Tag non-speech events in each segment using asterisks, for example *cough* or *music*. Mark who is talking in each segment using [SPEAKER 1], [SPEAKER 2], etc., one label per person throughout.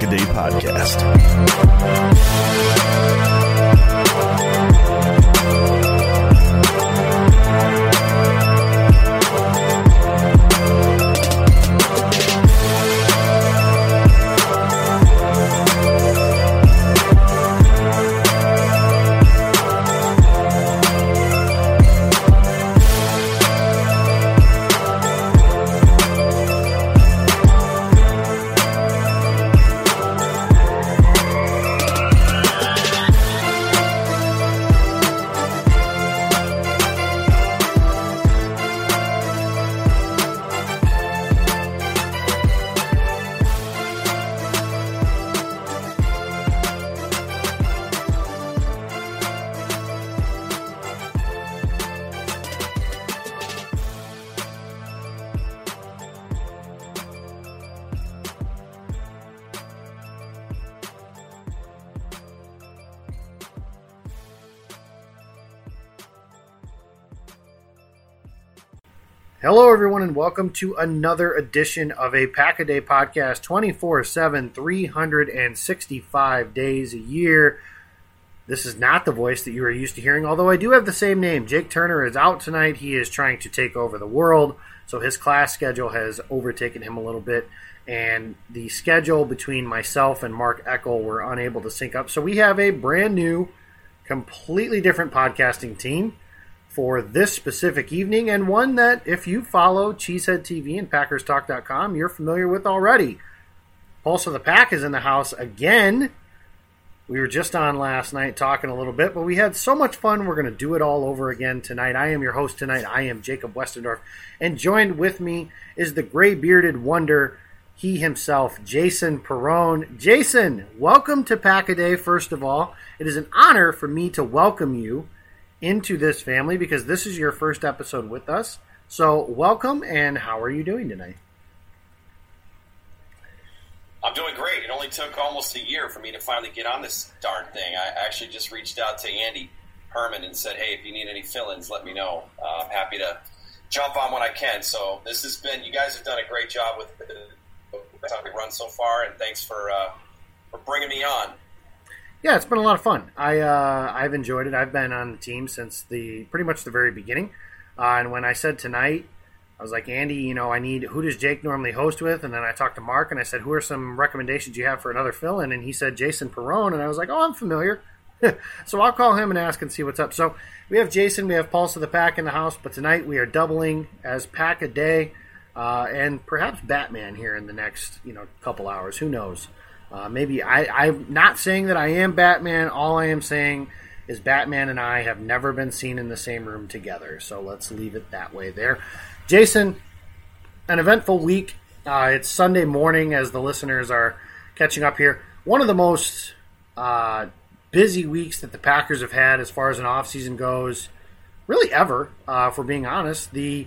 [SPEAKER 1] This is the Pack a Day Podcast.
[SPEAKER 2] Everyone, and welcome to another edition of a Pack a Day podcast 24 7, 365 days a year. This is not the voice that you are used to hearing, although I do have the same name. Jake Turner is out tonight. He is trying to take over the world, so his class schedule has overtaken him a little bit, and the schedule between myself and Mark Eckel were unable to sync up. So we have a brand new, completely different podcasting team for this specific evening, and one that, if you follow Cheesehead TV and PackersTalk.com, you're familiar with already. Pulse of the Pack is in the house again. We were just on last night talking a little bit, but we had so much fun. We're going to do it all over again tonight. I am your host tonight. I am Jacob Westendorf, and joined with me is the gray bearded wonder, he himself, Jason Perone. Jason, welcome to Pack a Day, first of all. It is an honor for me to welcome you into this family because this is your first episode with us. So, welcome, and how are you doing tonight?
[SPEAKER 3] I'm doing great. It only took almost a year for me to finally get on this darn thing. I actually just reached out to Andy Herman and said, "Hey, if you need any fill-ins, let me know. Uh, I'm happy to jump on when I can." So this has been. You guys have done a great job with the time we run so far, and thanks for uh, for bringing me on.
[SPEAKER 2] Yeah, it's been a lot of fun. I uh, I've enjoyed it. I've been on the team since the pretty much the very beginning. Uh, and when I said tonight, I was like, Andy, you know, I need who does Jake normally host with? And then I talked to Mark and I said, who are some recommendations you have for another fill in? And he said Jason Perrone, and I was like, oh, I'm familiar. *laughs* so I'll call him and ask and see what's up. So we have Jason, we have Pulse of the Pack in the house, but tonight we are doubling as Pack a Day, uh, and perhaps Batman here in the next you know couple hours. Who knows? Uh, maybe I, I'm not saying that I am Batman. All I am saying is Batman and I have never been seen in the same room together. So let's leave it that way there. Jason, an eventful week. Uh, it's Sunday morning as the listeners are catching up here. One of the most uh, busy weeks that the Packers have had as far as an offseason goes, really ever, uh, for being honest. The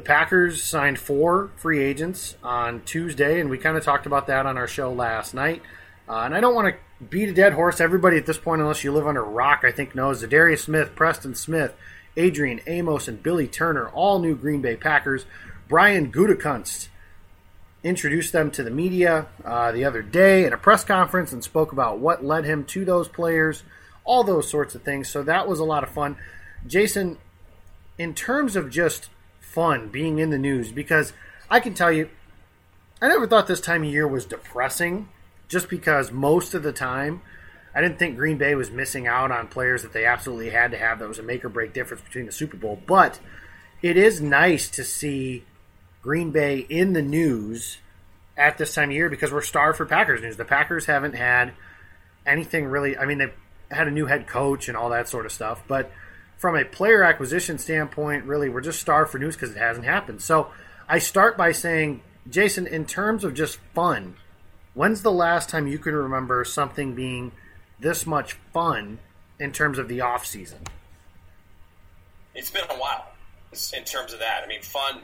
[SPEAKER 2] the Packers signed four free agents on Tuesday, and we kind of talked about that on our show last night. Uh, and I don't want to beat a dead horse. Everybody at this point, unless you live under a rock, I think knows Za'Darius Smith, Preston Smith, Adrian Amos, and Billy Turner, all new Green Bay Packers. Brian Gutekunst introduced them to the media uh, the other day in a press conference and spoke about what led him to those players, all those sorts of things. So that was a lot of fun. Jason, in terms of just fun being in the news, because I can tell you, I never thought this time of year was depressing, just because most of the time, I didn't think Green Bay was missing out on players that they absolutely had to have that was a make or break difference between the Super Bowl. But it is nice to see Green Bay in the news at this time of year because we're starved for Packers news. The Packers haven't had anything really. I mean, they've had a new head coach and all that sort of stuff, but from a player acquisition standpoint, really, we're just starved for news because it hasn't happened. So I start by saying, Jason, in terms of just fun, when's the last time you can remember something being this much fun in terms of the off season?
[SPEAKER 3] It's been a while in terms of that. I mean, fun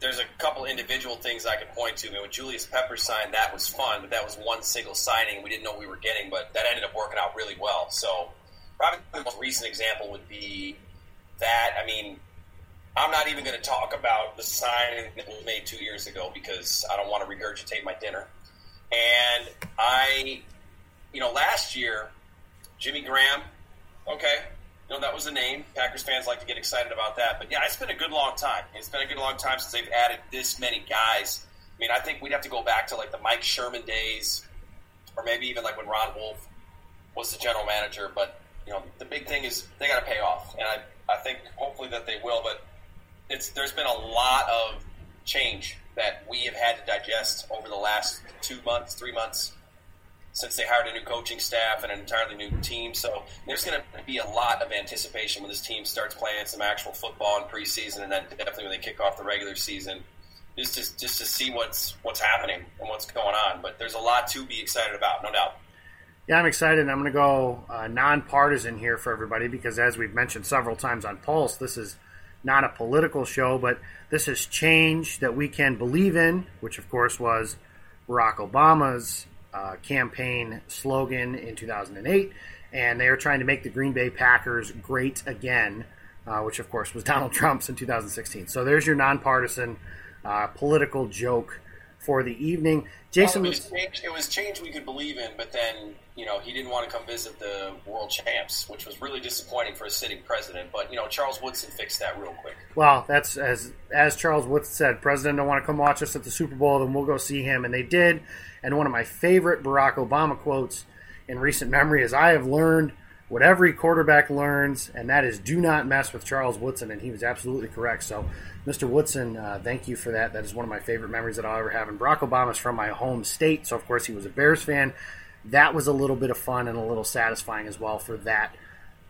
[SPEAKER 3] there's a couple individual things I could point to. I mean, when Julius Peppers signed, that was fun, but that was one single signing we didn't know we were getting, but that ended up working out really well. So, probably the most recent example would be that. I mean, I'm not even going to talk about the signing that was made two years ago because I don't want to regurgitate my dinner. And I, you know, last year, Jimmy Graham, okay, you know, that was the name. Packers fans like to get excited about that. But yeah, it's been a good long time. It's been a good long time since they've added this many guys. I mean, I think we'd have to go back to like the Mike Sherman days, or maybe even like when Ron Wolf was the general manager. But you know, the big thing is they got to pay off, and I, I think hopefully that they will. But it's there's been a lot of change that we have had to digest over the last two months, three months since they hired a new coaching staff and an entirely new team. So there's going to be a lot of anticipation when this team starts playing some actual football in preseason, and then definitely when they kick off the regular season, just to, just to see what's what's happening and what's going on. But there's a lot to be excited about, no doubt.
[SPEAKER 2] Yeah, I'm excited. I'm going to go uh, nonpartisan here for everybody because, as we've mentioned several times on Pulse, this is not a political show, but this is change that we can believe in, which of course was Barack Obama's uh, campaign slogan in 2008, and they are trying to make the Green Bay Packers great again, uh, which of course was *laughs* Donald Trump's in 2016. So there's your nonpartisan uh, political joke for the evening. Jason,
[SPEAKER 3] well, it, was change, it was change we could believe in, but then you know he didn't want to come visit the world champs, which was really disappointing for a sitting president. But you know Charles Woodson fixed that real quick.
[SPEAKER 2] Well, that's as as Charles Woodson said, President don't want to come watch us at the Super Bowl, then we'll go see him, and they did. And one of my favorite Barack Obama quotes in recent memory is, "I have learned." what every quarterback learns, and that is do not mess with Charles Woodson. And he was absolutely correct. So, Mr. Woodson, uh, thank you for that. That is one of my favorite memories that I'll ever have. And Barack Obama is from my home state, so of course he was a Bears fan. That was a little bit of fun and a little satisfying as well for that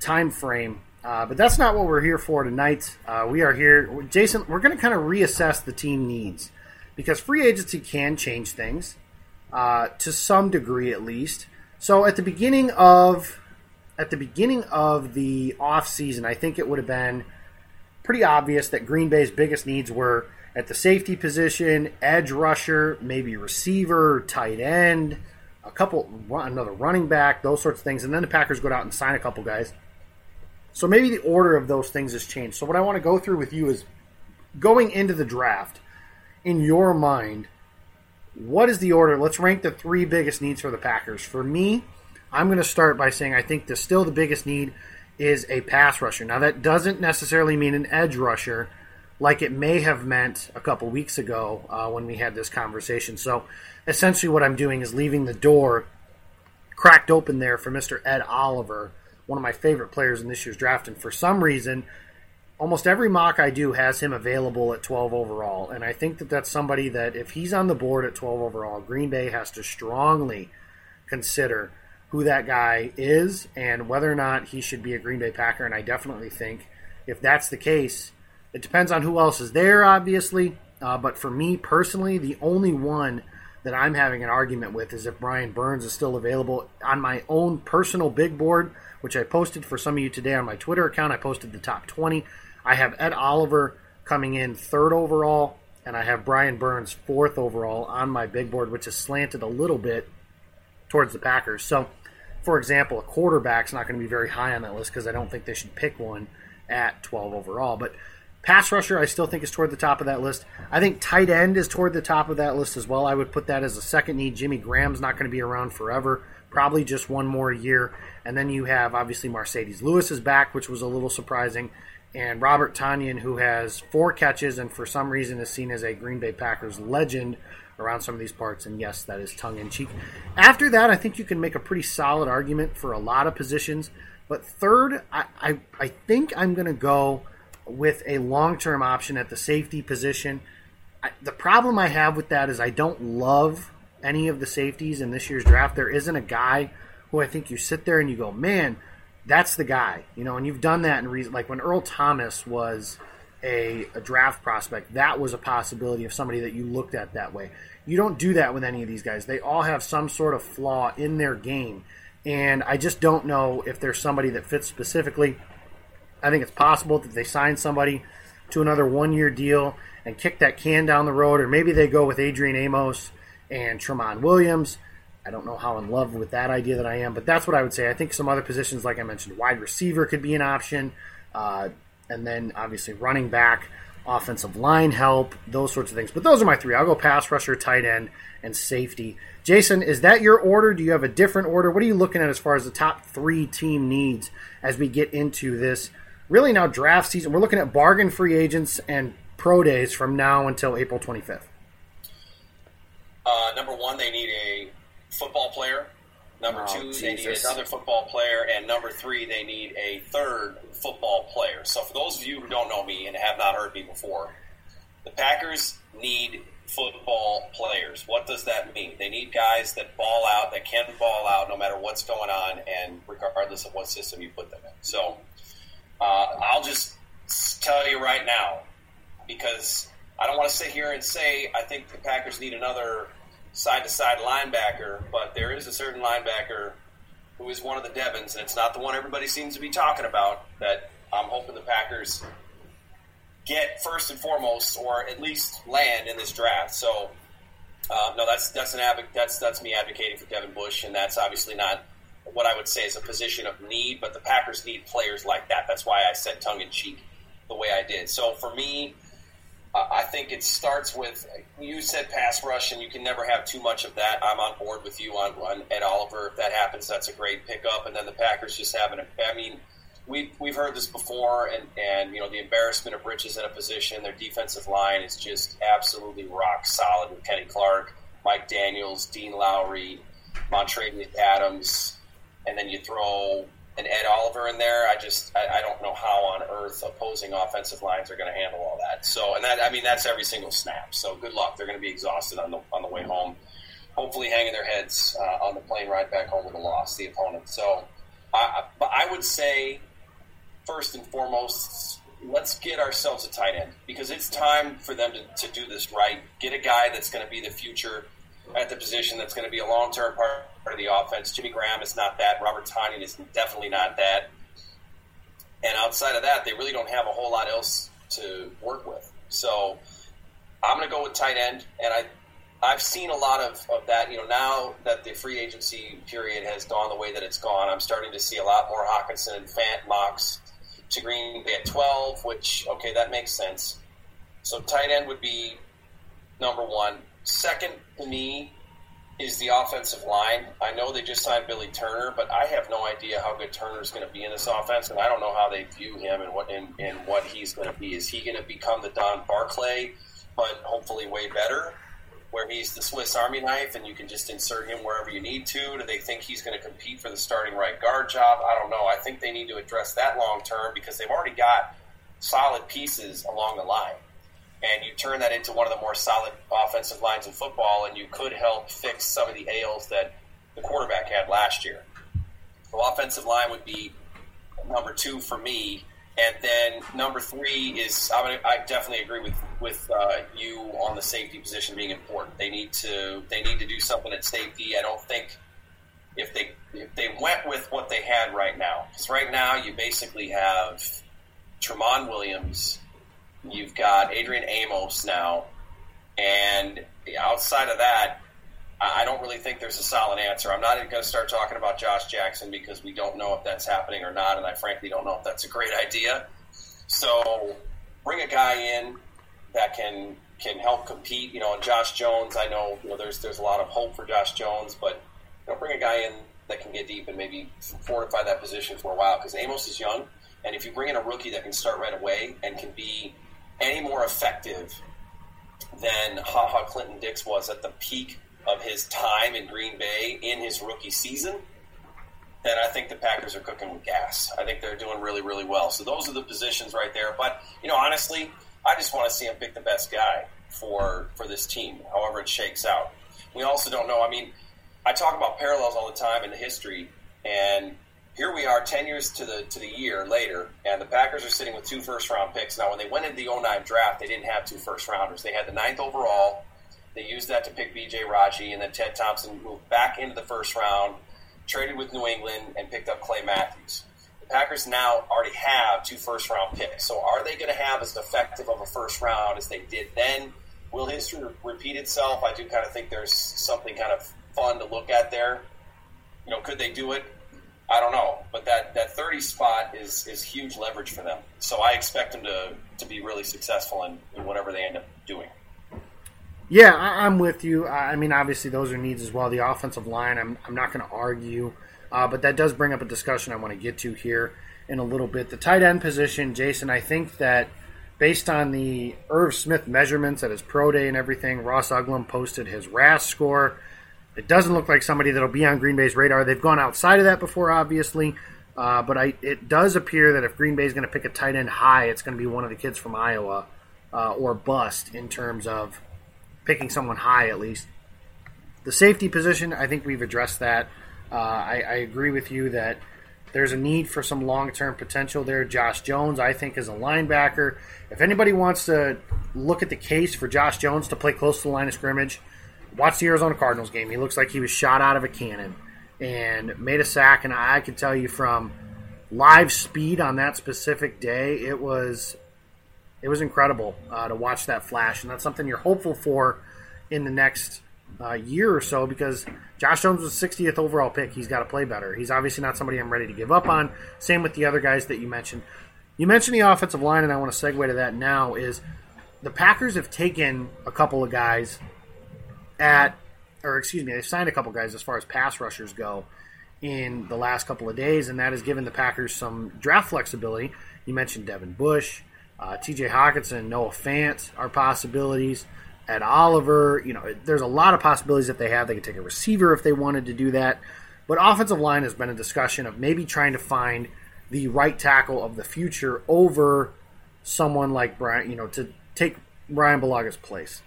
[SPEAKER 2] time frame. Uh, but that's not what we're here for tonight. Uh, we are here, Jason. We're going to kind of reassess the team needs because free agency can change things uh, to some degree, at least. So at the beginning of at the beginning of the offseason, I think it would have been pretty obvious that Green Bay's biggest needs were at the safety position, edge rusher, maybe receiver, tight end, a couple, another running back, those sorts of things. And then the Packers go out and sign a couple guys. So maybe the order of those things has changed. So what I want to go through with you is going into the draft, in your mind, what is the order? Let's rank the three biggest needs for the Packers. For me, I'm going to start by saying I think the still the biggest need is a pass rusher. Now that doesn't necessarily mean an edge rusher like it may have meant a couple weeks ago uh, when we had this conversation. So essentially, what I'm doing is leaving the door cracked open there for Mr. Ed Oliver, one of my favorite players in this year's draft. And for some reason, almost every mock I do has him available at 12 overall. And I think that that's somebody that if he's on the board at 12 overall, Green Bay has to strongly consider who that guy is and whether or not he should be a Green Bay Packer. And I definitely think if that's the case, it depends on who else is there, obviously. Uh, but for me personally, the only one that I'm having an argument with is if Brian Burns is still available on my own personal big board, which I posted for some of you today on my Twitter account. I posted the top 20. I have Ed Oliver coming in third overall, and I have Brian Burns fourth overall on my big board, which is slanted a little bit towards the Packers. So, for example, a quarterback's not going to be very high on that list because I don't think they should pick one at 12 overall. But Pass rusher, I still think is toward the top of that list. I think tight end is toward the top of that list as well. I would put that as a second need. Jimmy Graham's not going to be around forever, probably just one more year. And then you have obviously Marcedes Lewis is back, which was a little surprising, and Robert Tonyan, who has four catches and for some reason is seen as a Green Bay Packers legend around some of these parts. And yes, that is tongue in cheek. After that, I think you can make a pretty solid argument for a lot of positions. But third, I, I, I think I'm going to go with a long term option at the safety position. I, the problem I have with that is I don't love any of the safeties in this year's draft. There isn't a guy who I think you sit there and you go, man, that's the guy. You know, and you've done that in reason like when Earl Thomas was a, a draft prospect, that was a possibility of somebody that you looked at that way. You don't do that with any of these guys. They all have some sort of flaw in their game. And I just don't know if there's somebody that fits specifically. I think it's possible that they sign somebody to another one year deal and kick that can down the road, or maybe they go with Adrian Amos and Tramon Williams. I don't know how in love with that idea that I am, but that's what I would say. I think some other positions, like I mentioned, wide receiver could be an option, uh, and then obviously running back, offensive line help, those sorts of things. But those are my three. I'll go pass rusher, tight end, and safety. Jason, is that your order? Do you have a different order? What are you looking at as far as the top three team needs as we get into this really now draft season. We're looking at bargain free agents and pro days from now until April 25th.
[SPEAKER 3] Uh, number one, they need a football player. Number oh, two, Jesus. they need another football player. And number three, they need a third football player. So, for those of you who don't know me and have not heard me before, the Packers need football players. What does that mean? They need guys that ball out, that can ball out no matter what's going on, and regardless of what system you put them in. So, uh, I'll just tell you right now, because I don't want to sit here and say I think the Packers need another side to side linebacker, but there is a certain linebacker who is one of the Devons, and it's not the one everybody seems to be talking about that I'm hoping the Packers get first and foremost, or at least land in this draft. So, uh, no, that's that's an adv- that's that's me advocating for Devin Bush, and that's obviously not what I would say is a position of need, but the Packers need players like that. That's why I said tongue in cheek the way I did. So for me, uh, I think it starts with you said pass rush, and you can never have too much of that. I'm on board with you on, on Ed Oliver. If that happens, that's a great pickup. And then the Packers just having a, I mean, we've we've heard this before, and and you know the embarrassment of riches in a position. Their defensive line is just absolutely rock solid with Kenny Clark, Mike Daniels, Dean Lowry, Montravius Adams, and then you throw an Ed Oliver in there. I just I, I don't know how on earth opposing offensive lines are going to handle all that. So, and that I mean that's every single snap. So good luck. They're going to be exhausted on the on the way home. Hopefully, hanging their heads uh, on the plane ride back home with a loss, the opponent. So, I, but I would say first and foremost, let's get ourselves a tight end because it's time for them to, to do this right. Get a guy that's going to be the future at the position that's going to be a long term part of the offense. Jimmy Graham is not that. Robert Tonyan is definitely not that. And outside of that, they really don't have a whole lot else to work with. So I'm going to go with tight end, and I I've seen a lot of, of that. You know, now that the free agency period has gone the way that it's gone, I'm starting to see a lot more Hockenson and Fant mocks to Green Bay at 12, which okay, that makes sense. So tight end would be number one. Second to me is the offensive line. I know they just signed Billy Turner, but I have no idea how good Turner is going to be in this offense, and I don't know how they view him and what and, and what he's going to be. Is he going to become the Don Barclay, but hopefully way better, where he's the Swiss Army knife and you can just insert him wherever you need to? Do they think he's going to compete for the starting right guard job? I don't know. I think they need to address that long term because they've already got solid pieces along the line and you turn that into one of the more solid offensive lines in football, and you could help fix some of the ails that the quarterback had last year. So offensive line would be number two for me, and then number three is I, I definitely agree with with uh, you on the safety position being important. They need to they need to do something at safety. I don't think if they if they went with what they had right now, because right now you basically have Tramon Williams You've got Adrian Amos now, and outside of that, I don't really think there's a solid answer. I'm not going to start talking about Josh Jackson because we don't know if that's happening or not, and I frankly don't know if that's a great idea. So bring a guy in that can can help compete. You know, and Josh Jones, I know, you know there's there's a lot of hope for Josh Jones, but you know, bring a guy in that can get deep and maybe fortify that position for a while because Amos is young, and if you bring in a rookie that can start right away and can be any more effective than Ha Ha Clinton Dix was at the peak of his time in Green Bay in his rookie season, then I think the Packers are cooking with gas. I think they're doing really, really well. So those are the positions right there. But you know, honestly, I just want to see him pick the best guy for for this team, however it shakes out. We also don't know. I mean, I talk about parallels all the time in the history, and here we are 10 years to the to the year later and the packers are sitting with two first round picks. Now when they went into the 09 draft they didn't have two first rounders. They had the ninth overall. They used that to pick bj raji and then ted thompson moved back into the first round traded with new england and picked up clay matthews. The packers now already have two first round picks. So are they going to have as effective of a first round as they did then? Will history repeat itself? I do kind of think there's something kind of fun to look at there. You know could they do it I don't know, but that, that 30 spot is, is huge leverage for them. So I expect them to, to be really successful in, in whatever they end up doing.
[SPEAKER 2] Yeah, I, am with you. I mean, obviously, those are needs as well. The offensive line, I'm, I'm not going to argue, uh, but that does bring up a discussion I want to get to here in a little bit. The tight end position, Jason, I think that based on the Irv Smith measurements at his pro day and everything, Ross Uglem posted his RAS score. It doesn't look like somebody that'll be on Green Bay's radar. They've gone outside of that before, obviously, uh, but I, it does appear that if Green Bay is going to pick a tight end high, it's going to be one of the kids from Iowa uh, or bust in terms of picking someone high at least. The safety position, I think we've addressed that. Uh, I, I agree with you that there's a need for some long term potential there. Josh Jones, I think, is a linebacker. If anybody wants to look at the case for Josh Jones to play close to the line of scrimmage, watched the Arizona Cardinals game. He looks like he was shot out of a cannon and made a sack. And I can tell you from live speed on that specific day, it was it was incredible uh, to watch that flash, and that's something you're hopeful for in the next uh, year or so because Josh Jones was 60th overall pick. He's got to play better. He's obviously not somebody I'm ready to give up on. Same with the other guys that you mentioned. You mentioned the offensive line, and I want to segue to that now. Is the Packers have taken a couple of guys at, or excuse me, they've signed a couple guys as far as pass rushers go in the last couple of days, and that has given the Packers some draft flexibility. You mentioned Devin Bush, uh, T.J. Hockenson, Noah Fant are possibilities. Ed Oliver, you know, there's a lot of possibilities that they have. They could take a receiver if they wanted to do that. But offensive line has been a discussion of maybe trying to find the right tackle of the future over someone like Brian, you know, to take Brian Bulaga's place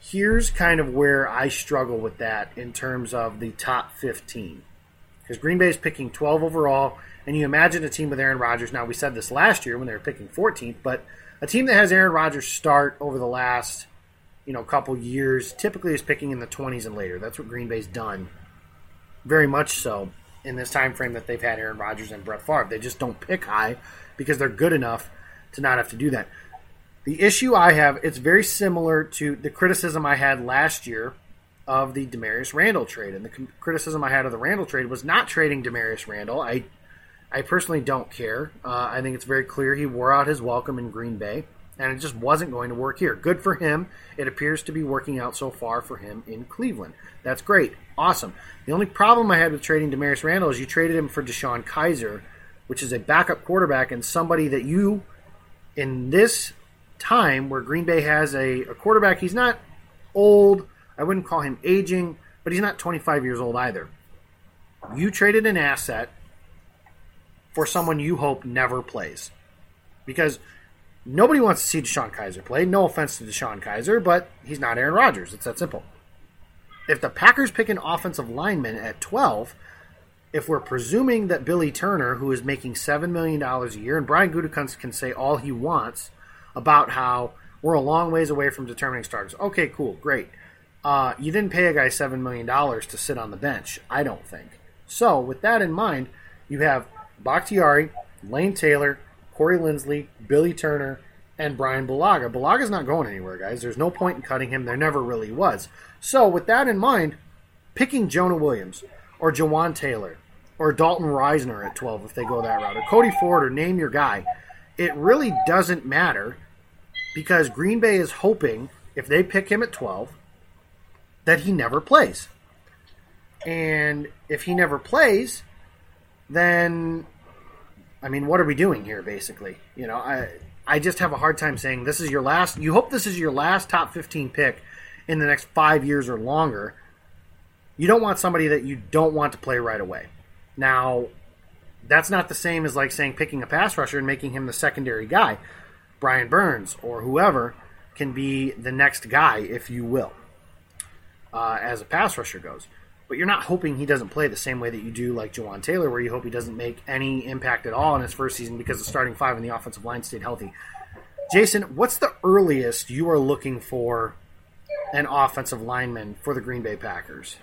[SPEAKER 2] here's kind of where I struggle with that in terms of the top 15. Because Green Bay is picking 12 overall, and you imagine a team with Aaron Rodgers. Now, we said this last year when they were picking 14th, but a team that has Aaron Rodgers start over the last you know couple years typically is picking in the 20s and later. That's what Green Bay's done, very much so in this time frame that they've had Aaron Rodgers and Brett Favre. They just don't pick high because they're good enough to not have to do that. The issue I have, it's very similar to the criticism I had last year of the Damarious Randall trade. And the criticism I had of the Randall trade was not trading Damarious Randall. I, I personally don't care. Uh, I think it's very clear he wore out his welcome in Green Bay. And it just wasn't going to work here. Good for him. It appears to be working out so far for him in Cleveland. That's great. Awesome. The only problem I had with trading Damarious Randall is you traded him for DeShone Kizer, which is a backup quarterback and somebody that you, in this time where Green Bay has a, a quarterback, he's not old. I wouldn't call him aging, but he's not 25 years old either. You traded an asset for someone you hope never plays. Because nobody wants to see DeShone Kizer play. No offense to DeShone Kizer, but he's not Aaron Rodgers. It's that simple. If the Packers pick an offensive lineman at 12, if we're presuming that Billy Turner, who is making $7 million a year, and Brian Gutekunst can say all he wants about how we're a long ways away from determining starters. Okay, cool, great. Uh, you didn't pay a guy $7 million to sit on the bench, I don't think. So, with that in mind, you have Bakhtiari, Lane Taylor, Corey Linsley, Billy Turner, and Brian Bulaga. Bulaga's not going anywhere, guys. There's no point in cutting him. There never really was. So, with that in mind, picking Jonah Williams or Jawaan Taylor or Dalton Risner at 12 if they go that route, or Cody Ford, or name your guy, it really doesn't matter because Green Bay is hoping if they pick him at 12 that he never plays. And if he never plays, then I mean, what are we doing here basically? You know, I I just have a hard time saying this is your last you hope this is your last top 15 pick in the next 5 years or longer. You don't want somebody that you don't want to play right away. Now, that's not the same as like saying picking a pass rusher and making him the secondary guy. Brian Burns or whoever can be the next guy, if you will, uh, as a pass rusher goes but you're not hoping he doesn't play the same way that you do like Jawaan Taylor, where you hope he doesn't make any impact at all in his first season because the starting five in the offensive line stayed healthy. Jason, what's the earliest you are looking for an offensive lineman for the Green Bay Packers?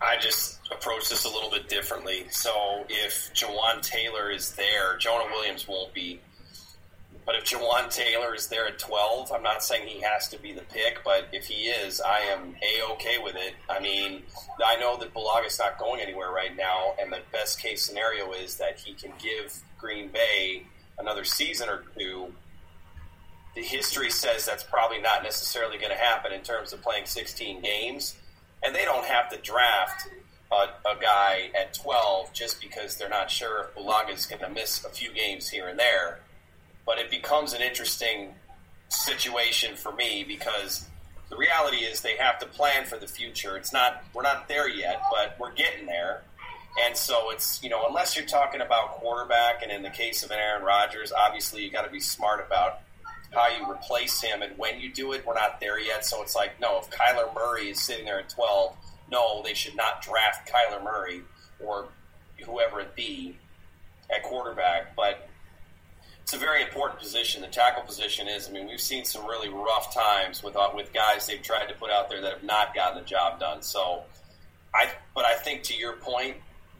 [SPEAKER 3] I just approach this a little bit differently. So if Jawaan Taylor is there, Jonah Williams won't be but if Jawaan Taylor is there at 12, I'm not saying he has to be the pick, but if he is, I am a okay with it. I mean, I know that Bulaga's not going anywhere right now, and the best case scenario is that he can give Green Bay another season or two. The history says that's probably not necessarily going to happen in terms of playing 16 games, and they don't have to draft a, a, guy at 12 just because they're not sure if Bulaga is going to miss a few games here and there but it becomes an interesting situation for me because the reality is they have to plan for the future. It's not we're not there yet, but we're getting there. And so it's you know unless you're talking about quarterback, and in the case of an Aaron Rodgers, obviously you got to be smart about how you replace him and when you do it. We're not there yet, so it's like no. If Kyler Murray is sitting there at 12, no, they should not draft Kyler Murray or whoever it be at quarterback. But it's a very important position. The tackle position is. I mean, we've seen some really rough times with uh, with guys they've tried to put out there that have not gotten the job done. So, I but I think to your point,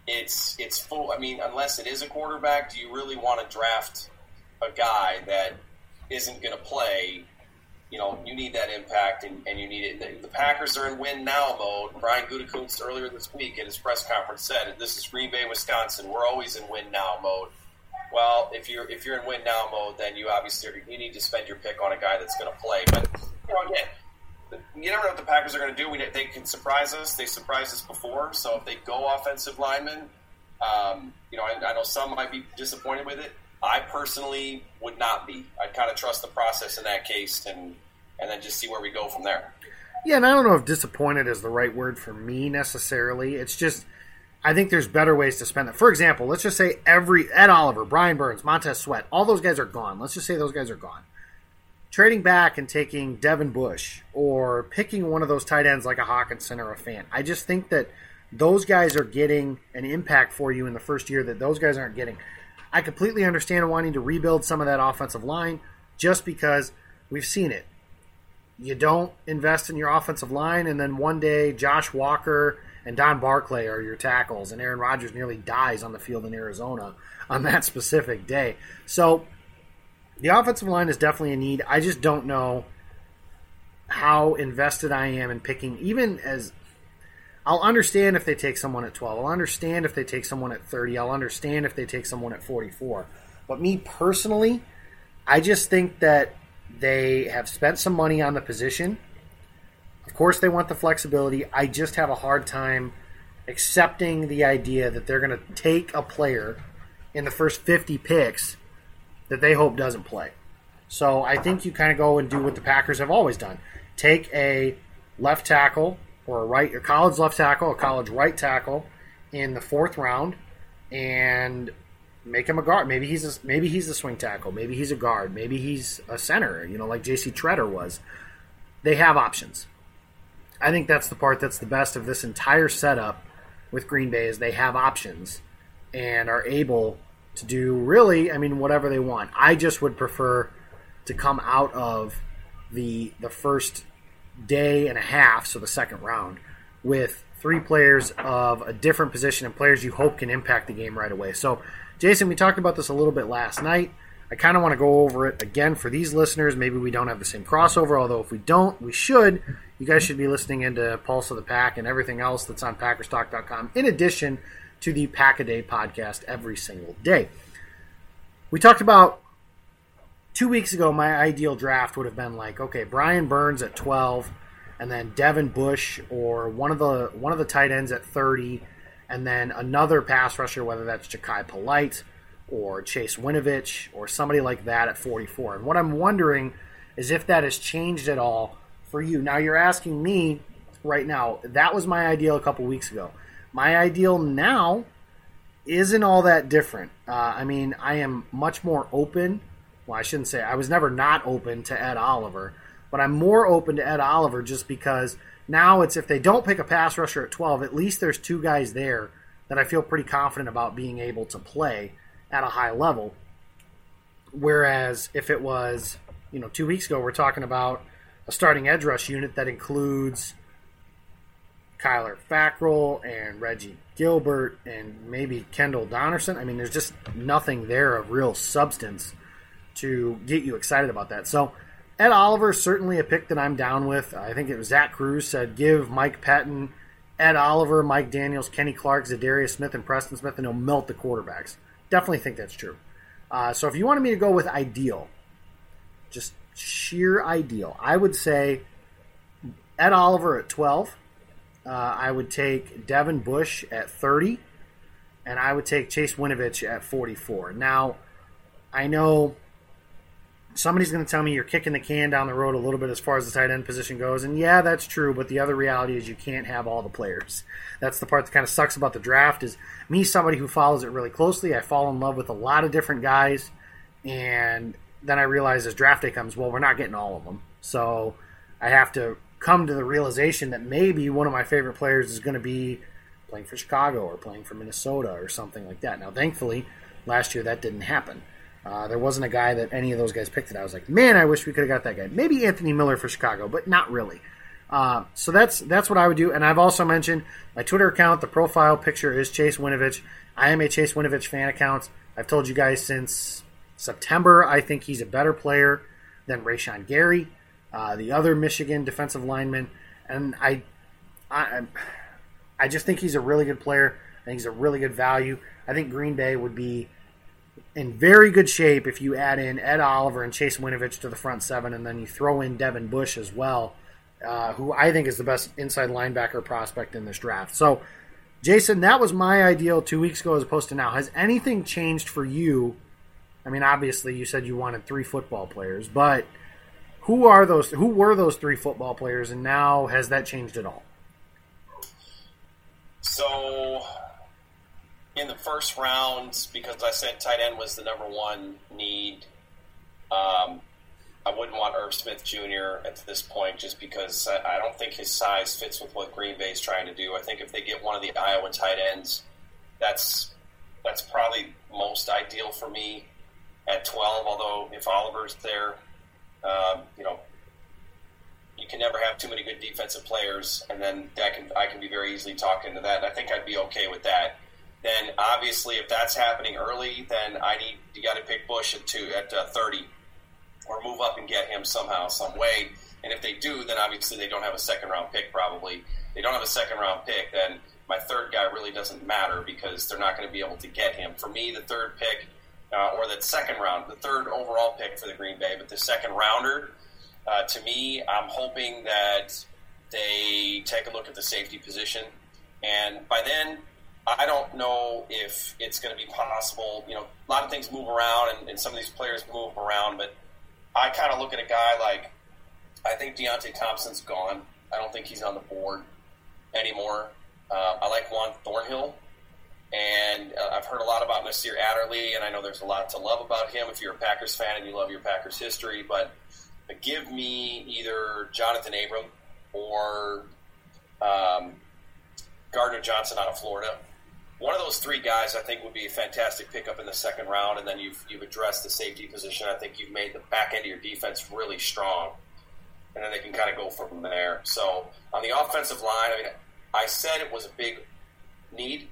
[SPEAKER 3] it's it's full. I mean, unless it is a quarterback, do you really want to draft a guy that isn't going to play? You know, you need that impact, and, and you need it. The, the Packers are in win now mode. Brian Gutekunst earlier this week at his press conference said, "This is Green Bay, Wisconsin. We're always in win now mode." well, if you're if you're in win now mode, then you obviously you need to spend your pick on a guy that's going to play. But you know, again, you never know what the Packers are going to do. We, they can surprise us. They surprised us before. So if they go offensive lineman, um, you know, I, I know some might be disappointed with it. I personally would not be. I'd kind of trust the process in that case, and and then just see where we go from there.
[SPEAKER 2] Yeah, and I don't know if disappointed is the right word for me necessarily. It's just I think there's better ways to spend it. For example, let's just say every Ed Oliver, Brian Burns, Montez Sweat, all those guys are gone. Let's just say those guys are gone. Trading back and taking Devin Bush or picking one of those tight ends like a Hockenson or a Fant. I just think that those guys are getting an impact for you in the first year that those guys aren't getting. I completely understand wanting to rebuild some of that offensive line just because we've seen it. You don't invest in your offensive line, and then one day Josh Walker and Don Barclay are your tackles, and Aaron Rodgers nearly dies on the field in Arizona on that *laughs* specific day. So the offensive line is definitely a need. I just don't know how invested I am in picking, even as I'll understand if they take someone at 12. I'll understand if they take someone at 30. I'll understand if they take someone at 44. But me personally, I just think that they have spent some money on the position. Of course, they want the flexibility. I just have a hard time accepting the idea that they're going to take a player in the first 50 picks that they hope doesn't play. So I think you kind of go and do what the Packers have always done take a left tackle or a right, a college left tackle, a college right tackle in the fourth round, and make him a guard. Maybe he's a, maybe he's a swing tackle. Maybe he's a guard. Maybe he's a center. You know, like J.C. Tretter was. They have options. I think that's the part that's the best of this entire setup with Green Bay is they have options and are able to do really, I mean, whatever they want. I just would prefer to come out of the the first day and a half, so the second round, with three players of a different position and players you hope can impact the game right away. So, Jason, we talked about this a little bit last night. I kind of want to go over it again for these listeners. Maybe we don't have the same crossover, although if we don't, we should. You guys should be listening into Pulse of the Pack and everything else that's on Packerstalk.com, in addition to the Pack a Day podcast every single day. We talked about two weeks ago, my ideal draft would have been like, okay, Brian Burns at 12, and then Devin Bush or one of the one of the tight ends at 30, and then another pass rusher, whether that's Jachai Polite or Chase Winovich or somebody like that at 44. And what I'm wondering is if that has changed at all for you. Now you're asking me right now. That was my ideal a couple weeks ago. My ideal now isn't all that different. Uh, I mean, I am much more open well, I shouldn't say I was never not open to Ed Oliver, but I'm more open to Ed Oliver just because now it's if they don't pick a pass rusher at 12, at least there's two guys there that I feel pretty confident about being able to play at a high level. Whereas if it was, you know, two weeks ago, we're talking about a starting edge rush unit that includes Kyler Fackrell and Reggie Gilbert and maybe Kendall Donnerson. I mean, there's just nothing there of real substance to get you excited about that. So Ed Oliver certainly a pick that I'm down with. I think it was Zach Kruse said give Mike Pettine, Ed Oliver, Mike Daniels, Kenny Clark, Za'Darius Smith, and Preston Smith, and he'll melt the quarterbacks. Definitely think that's true. Uh, so if you wanted me to go with ideal, just sheer ideal, I would say Ed Oliver at 12. Uh, I would take Devin Bush at 30. And I would take Chase Winovich at 44. Now, I know somebody's going to tell me you're kicking the can down the road a little bit as far as the tight end position goes. And yeah, that's true. But the other reality is you can't have all the players. That's the part that kind of sucks about the draft. Is me, somebody who follows it really closely. I fall in love with a lot of different guys, and then I realize as draft day comes, well, we're not getting all of them. So I have to come to the realization that maybe one of my favorite players is going to be playing for Chicago or playing for Minnesota or something like that. Now, thankfully, last year that didn't happen. Uh, there wasn't a guy that any of those guys picked that I was like, man, I wish we could have got that guy. Maybe Anthony Miller for Chicago, but not really. Uh, so that's that's what I would do. And I've also mentioned my Twitter account. The profile picture is Chase Winovich. I am a Chase Winovich fan account. I've told you guys since September. I think he's a better player than Rashan Gary, uh, the other Michigan defensive lineman, and I, I, I just think he's a really good player. I think he's a really good value. I think Green Bay would be in very good shape if you add in Ed Oliver and Chase Winovich to the front seven, and then you throw in Devin Bush as well, uh, who I think is the best inside linebacker prospect in this draft. So, Jason, that was my ideal two weeks ago as opposed to now. Has anything changed for you? I mean, obviously, you said you wanted three football players, but who are those? Who were those three football players, and now has that changed at all?
[SPEAKER 3] So in the first round, because I said tight end was the number one need, um, I wouldn't want Irv Smith Jr. at this point just because I, I don't think his size fits with what Green Bay is trying to do. I think if they get one of the Iowa tight ends, that's that's probably most ideal for me at 12. Although if Oliver's there, um, you know, you can never have too many good defensive players, and then that can I can be very easily talked into that. And I think I'd be okay with that then obviously if that's happening early, then I need you got to pick Bush at two at uh, thirty, or move up and get him somehow, some way. And if they do, then obviously they don't have a second round pick. Probably they don't have a second round pick. Then my third guy really doesn't matter because they're not going to be able to get him. For me, the third pick uh, or the second round, the third overall pick for the Green Bay, but the second rounder. Uh, to me, I'm hoping that they take a look at the safety position, and by then, I don't know if it's going to be possible. You know, a lot of things move around, and, and some of these players move around, but I kind of look at a guy like I think Deionte Thompson's gone. I don't think he's on the board anymore. Uh, I like Juan Thornhill, and uh, I've heard a lot about Nasir Adderley, and I know there's a lot to love about him if you're a Packers fan and you love your Packers history. But, but give me either Jonathan Abram or um, Gardner Johnson out of Florida. One of those three guys, I think, would be a fantastic pickup in the second round, and then you've you've addressed the safety position. I think you've made the back end of your defense really strong, and then they can kind of go from there. So on the offensive line, I mean, I said it was a big need,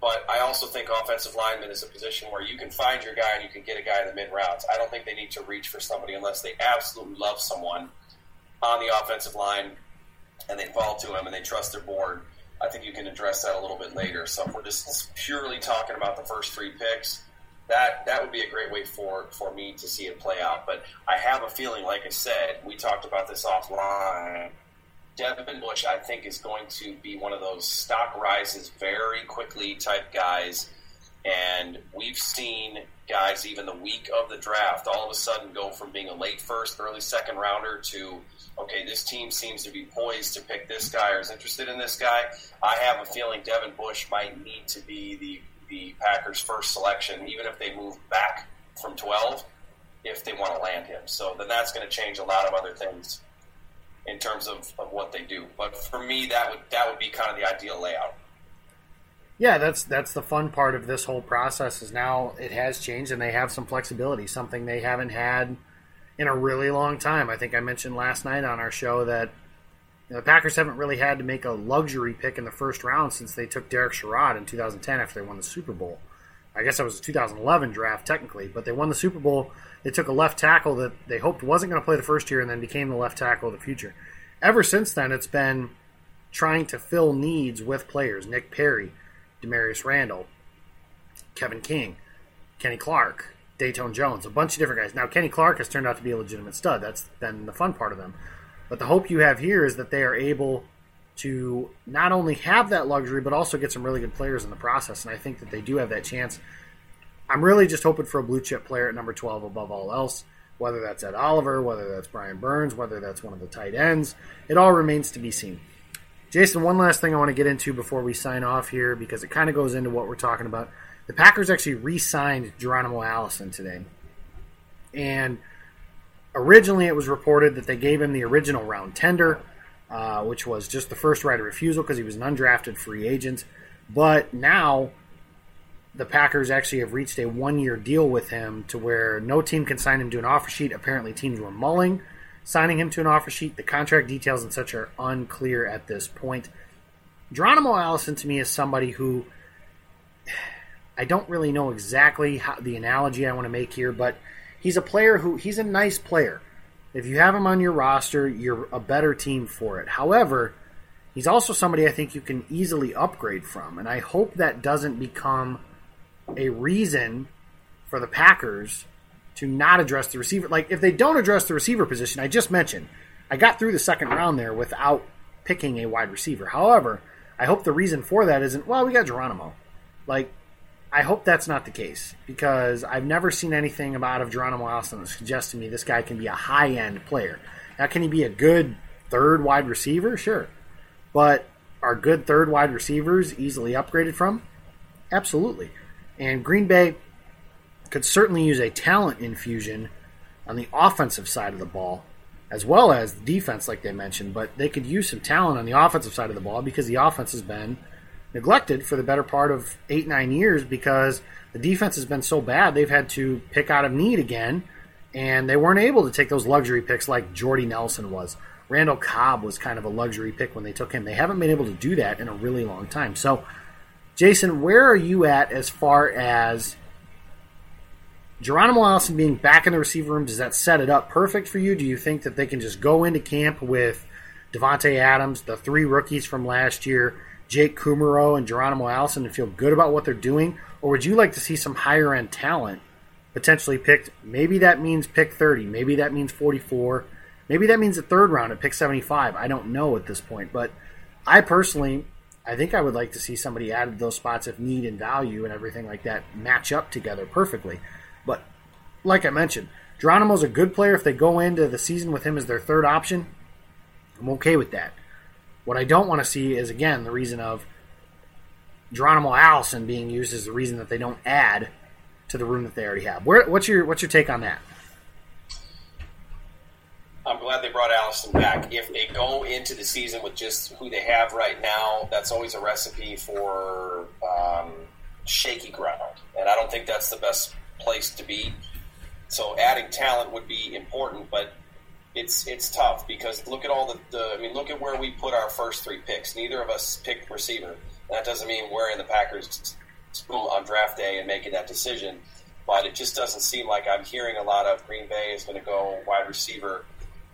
[SPEAKER 3] but I also think offensive lineman is a position where you can find your guy and you can get a guy in the mid rounds. I don't think they need to reach for somebody unless they absolutely love someone on the offensive line and they fall to him and they trust their board I think you can address that a little bit later. So if we're just purely talking about the first three picks, that that would be a great way for for me to see it play out. But I have a feeling, like I said, we talked about this offline. Devin Bush, I think, is going to be one of those stock rises very quickly type guys. And we've seen guys, even the week of the draft, all of a sudden go from being a late first, early second rounder to okay, this team seems to be poised to pick this guy or is interested in this guy. I have a feeling Devin Bush might need to be the, the Packers' first selection, even if they move back from 12, if they want to land him. So then that's going to change a lot of other things in terms of, of what they do. But for me, that would that would be kind of the ideal layout.
[SPEAKER 2] Yeah, that's that's the fun part of this whole process is now it has changed and they have some flexibility, something they haven't had – in a really long time. I think I mentioned last night on our show that you know, the Packers haven't really had to make a luxury pick in the first round since they took Derek Sherrod in 2010 after they won the Super Bowl. I guess that was a 2011 draft technically, but they won the Super Bowl. They took a left tackle that they hoped wasn't going to play the first year and then became the left tackle of the future. Ever since then, it's been trying to fill needs with players. Nick Perry, Damarious Randall, Kevin King, Kenny Clark, Datone Jones, a bunch of different guys. Now, Kenny Clark has turned out to be a legitimate stud. That's been the fun part of them. But the hope you have here is that they are able to not only have that luxury, but also get some really good players in the process. And I think that they do have that chance. I'm really just hoping for a blue chip player at number 12 above all else, whether that's Ed Oliver, whether that's Brian Burns, whether that's one of the tight ends. It all remains to be seen. Jason, one last thing I want to get into before we sign off here because it kind of goes into what we're talking about. The Packers actually re-signed Geronimo Allison today, and originally it was reported that they gave him the original round tender, uh, which was just the first right of refusal because he was an undrafted free agent. But now the Packers actually have reached a one-year deal with him to where no team can sign him to an offer sheet. Apparently, teams were mulling signing him to an offer sheet. The contract details and such are unclear at this point. Geronimo Allison to me is somebody who I don't really know exactly how, the analogy I want to make here, but he's a player who he's a nice player. If you have him on your roster, you're a better team for it. However, he's also somebody I think you can easily upgrade from, and I hope that doesn't become a reason for the Packers to not address the receiver. Like if they don't address the receiver position, I just mentioned, I got through the second round there without picking a wide receiver. However, I hope the reason for that isn't well, we got Geronimo. Like I hope that's not the case because I've never seen anything about of Geronimo Allison that suggests to me this guy can be a high end player. Now, can he be a good third wide receiver? Sure. But are good third wide receivers easily upgraded from? Absolutely. And Green Bay could certainly use a talent infusion on the offensive side of the ball as well as the defense, like they mentioned. But they could use some talent on the offensive side of the ball because the offense has been neglected for the better part of eight, nine years because the defense has been so bad they've had to pick out of need again, and they weren't able to take those luxury picks like Jordy Nelson was. Randall Cobb was kind of a luxury pick when they took him. They haven't been able to do that in a really long time. So, Jason, where are you at as far as Geronimo Allison being back in the receiver room? Does that set it up perfect for you? Do you think that they can just go into camp with Davante Adams, the three rookies from last year, Jake Kumerow and Geronimo Allison and feel good about what they're doing? Or would you like to see some higher end talent potentially picked. Maybe that means pick 30. Maybe that means 44. Maybe that means a third round at pick 75. I don't know at this point. But I personally, I think I would like to see somebody added those spots if need and value and everything like that match up together perfectly. But like I mentioned, Geronimo's a good player. If they go into the season with him as their third option, I'm okay with that. What I don't want to see is, again, the reason of Geronimo Allison being used as the reason that they don't add to the room that they already have. Where, what's your what's your take on that?
[SPEAKER 3] I'm glad they brought Allison back. If they go into the season with just who they have right now, that's always a recipe for um, shaky ground, and I don't think that's the best place to be. So adding talent would be important, but it's it's tough because look at all the, the I mean look at where we put our first three picks. Neither of us picked receiver. And that doesn't mean we're in the Packers on draft day and making that decision, but it just doesn't seem like I'm hearing a lot of Green Bay is going to go wide receiver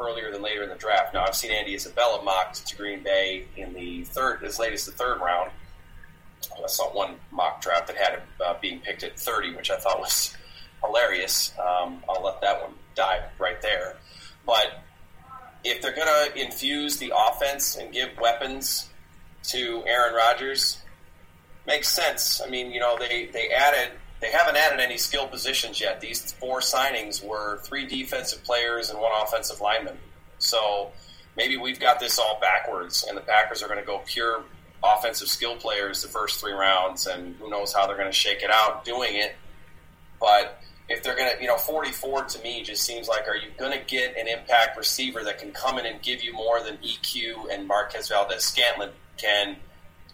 [SPEAKER 3] earlier than later in the draft. Now I've seen Andy Isabella mocked to Green Bay in the third, as late as the third round. I saw one mock draft that had him uh, being picked at 30, which I thought was hilarious. Um, I'll let that one die right there. But if they're going to infuse the offense and give weapons to Aaron Rodgers, makes sense. I mean, you know, they, they added they haven't added any skill positions yet. These four signings were three defensive players and one offensive lineman. So maybe we've got this all backwards, and the Packers are going to go pure offensive skill players the first three rounds, and who knows how they're going to shake it out doing it. But if they're going to, you know, 44 to me just seems like, are you going to get an impact receiver that can come in and give you more than EQ and Marquez Valdes-Scantling can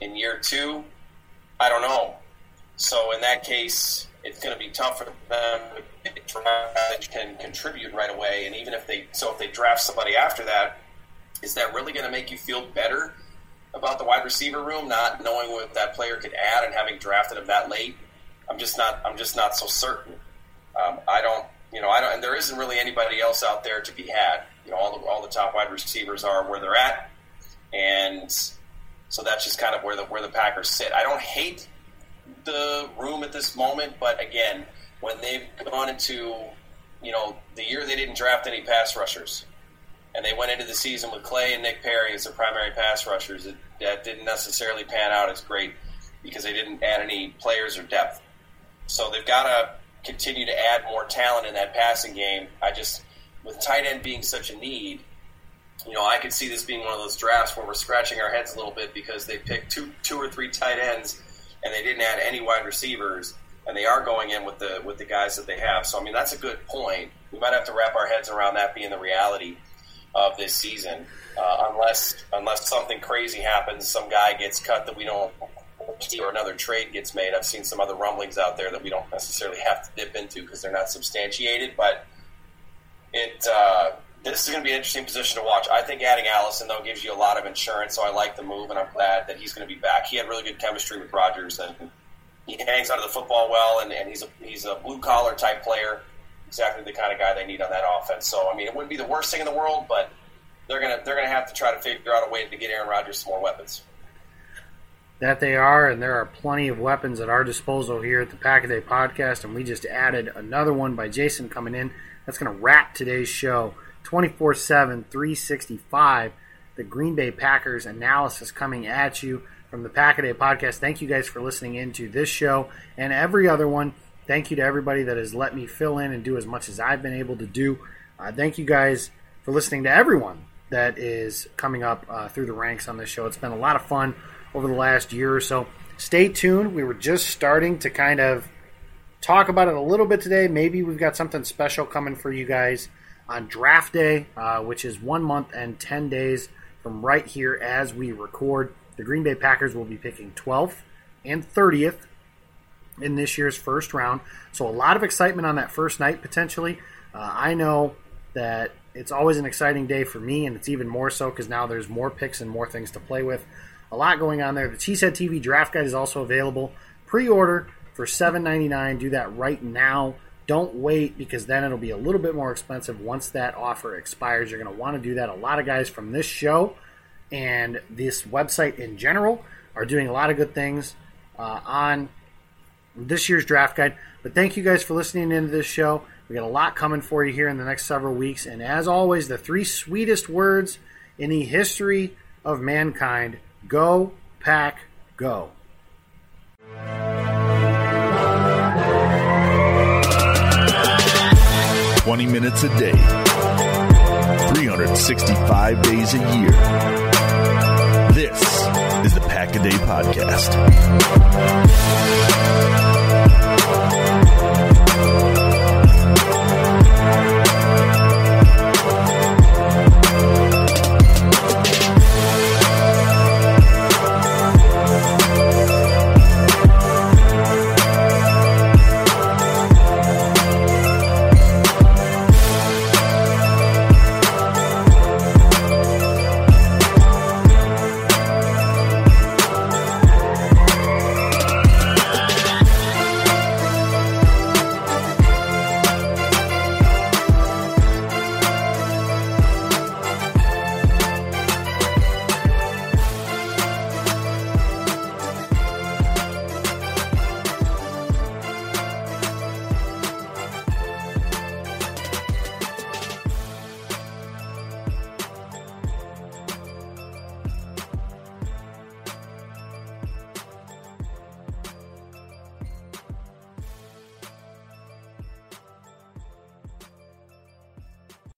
[SPEAKER 3] in year two? I don't know. So in that case, it's going to be tough for them to can contribute right away. And even if they, so if they draft somebody after that, is that really going to make you feel better about the wide receiver room, not knowing what that player could add and having drafted him that late? I'm just not. I'm just not so certain. Um, I don't. You know, I don't. And there isn't really anybody else out there to be had. You know, all the all the top wide receivers are where they're at, and so that's just kind of where the where the Packers sit. I don't hate the room at this moment, but again, when they've gone into you know the year they didn't draft any pass rushers, and they went into the season with Clay and Nick Perry as their primary pass rushers, it, that didn't necessarily pan out as great because they didn't add any players or depth. So they've got to continue to add more talent in that passing game. I just, with tight end being such a need, you know, I could see this being one of those drafts where we're scratching our heads a little bit because they picked two, two or three tight ends and they didn't add any wide receivers, and they are going in with the with the guys that they have. So I mean, that's a good point. We might have to wrap our heads around that being the reality of this season, uh, unless unless something crazy happens, some guy gets cut that we don't or another trade gets made. I've seen some other rumblings out there that we don't necessarily have to dip into because they're not substantiated, but it. Uh, this is going to be an interesting position to watch. I think adding Allison though gives you a lot of insurance, so I like the move, and I'm glad that he's going to be back. He had really good chemistry with Rodgers, and he hangs onto the football well, and, and he's a he's a blue collar type player, exactly the kind of guy they need on that offense. So I mean, it wouldn't be the worst thing in the world, but they're gonna they're gonna have to try to figure out a way to get Aaron Rodgers some more weapons.
[SPEAKER 2] That they are, and there are plenty of weapons at our disposal here at the Pack a Day podcast, and we just added another one by Jason coming in. That's going to wrap today's show. 24 7, 365. The Green Bay Packers analysis coming at you from the Pack a Day podcast. Thank you guys for listening into this show and every other one. Thank you to everybody that has let me fill in and do as much as I've been able to do. Uh, thank you guys for listening to everyone that is coming up uh, through the ranks on this show. It's been a lot of fun over the last year or so. Stay tuned. We were just starting to kind of talk about it a little bit today. Maybe we've got something special coming for you guys on draft day, uh, which is one month and 10 days from right here as we record. The Green Bay Packers will be picking 12th and 30th in this year's first round. So a lot of excitement on that first night potentially. Uh, I know that it's always an exciting day for me, and it's even more so because now there's more picks and more things to play with. A lot going on there. The Cheesehead TV draft guide is also available. Pre-order for $7.99. Do that right now. Don't wait because then it'll be a little bit more expensive once that offer expires. You're going to want to do that. A lot of guys from this show and this website in general are doing a lot of good things uh, on this year's draft guide. But thank you guys for listening into this show. We got a lot coming for you here in the next several weeks. And as always, the three sweetest words in the history of mankind go, pack, go.
[SPEAKER 1] Twenty minutes a day, 365 days a year. This is the Pack a Day Podcast.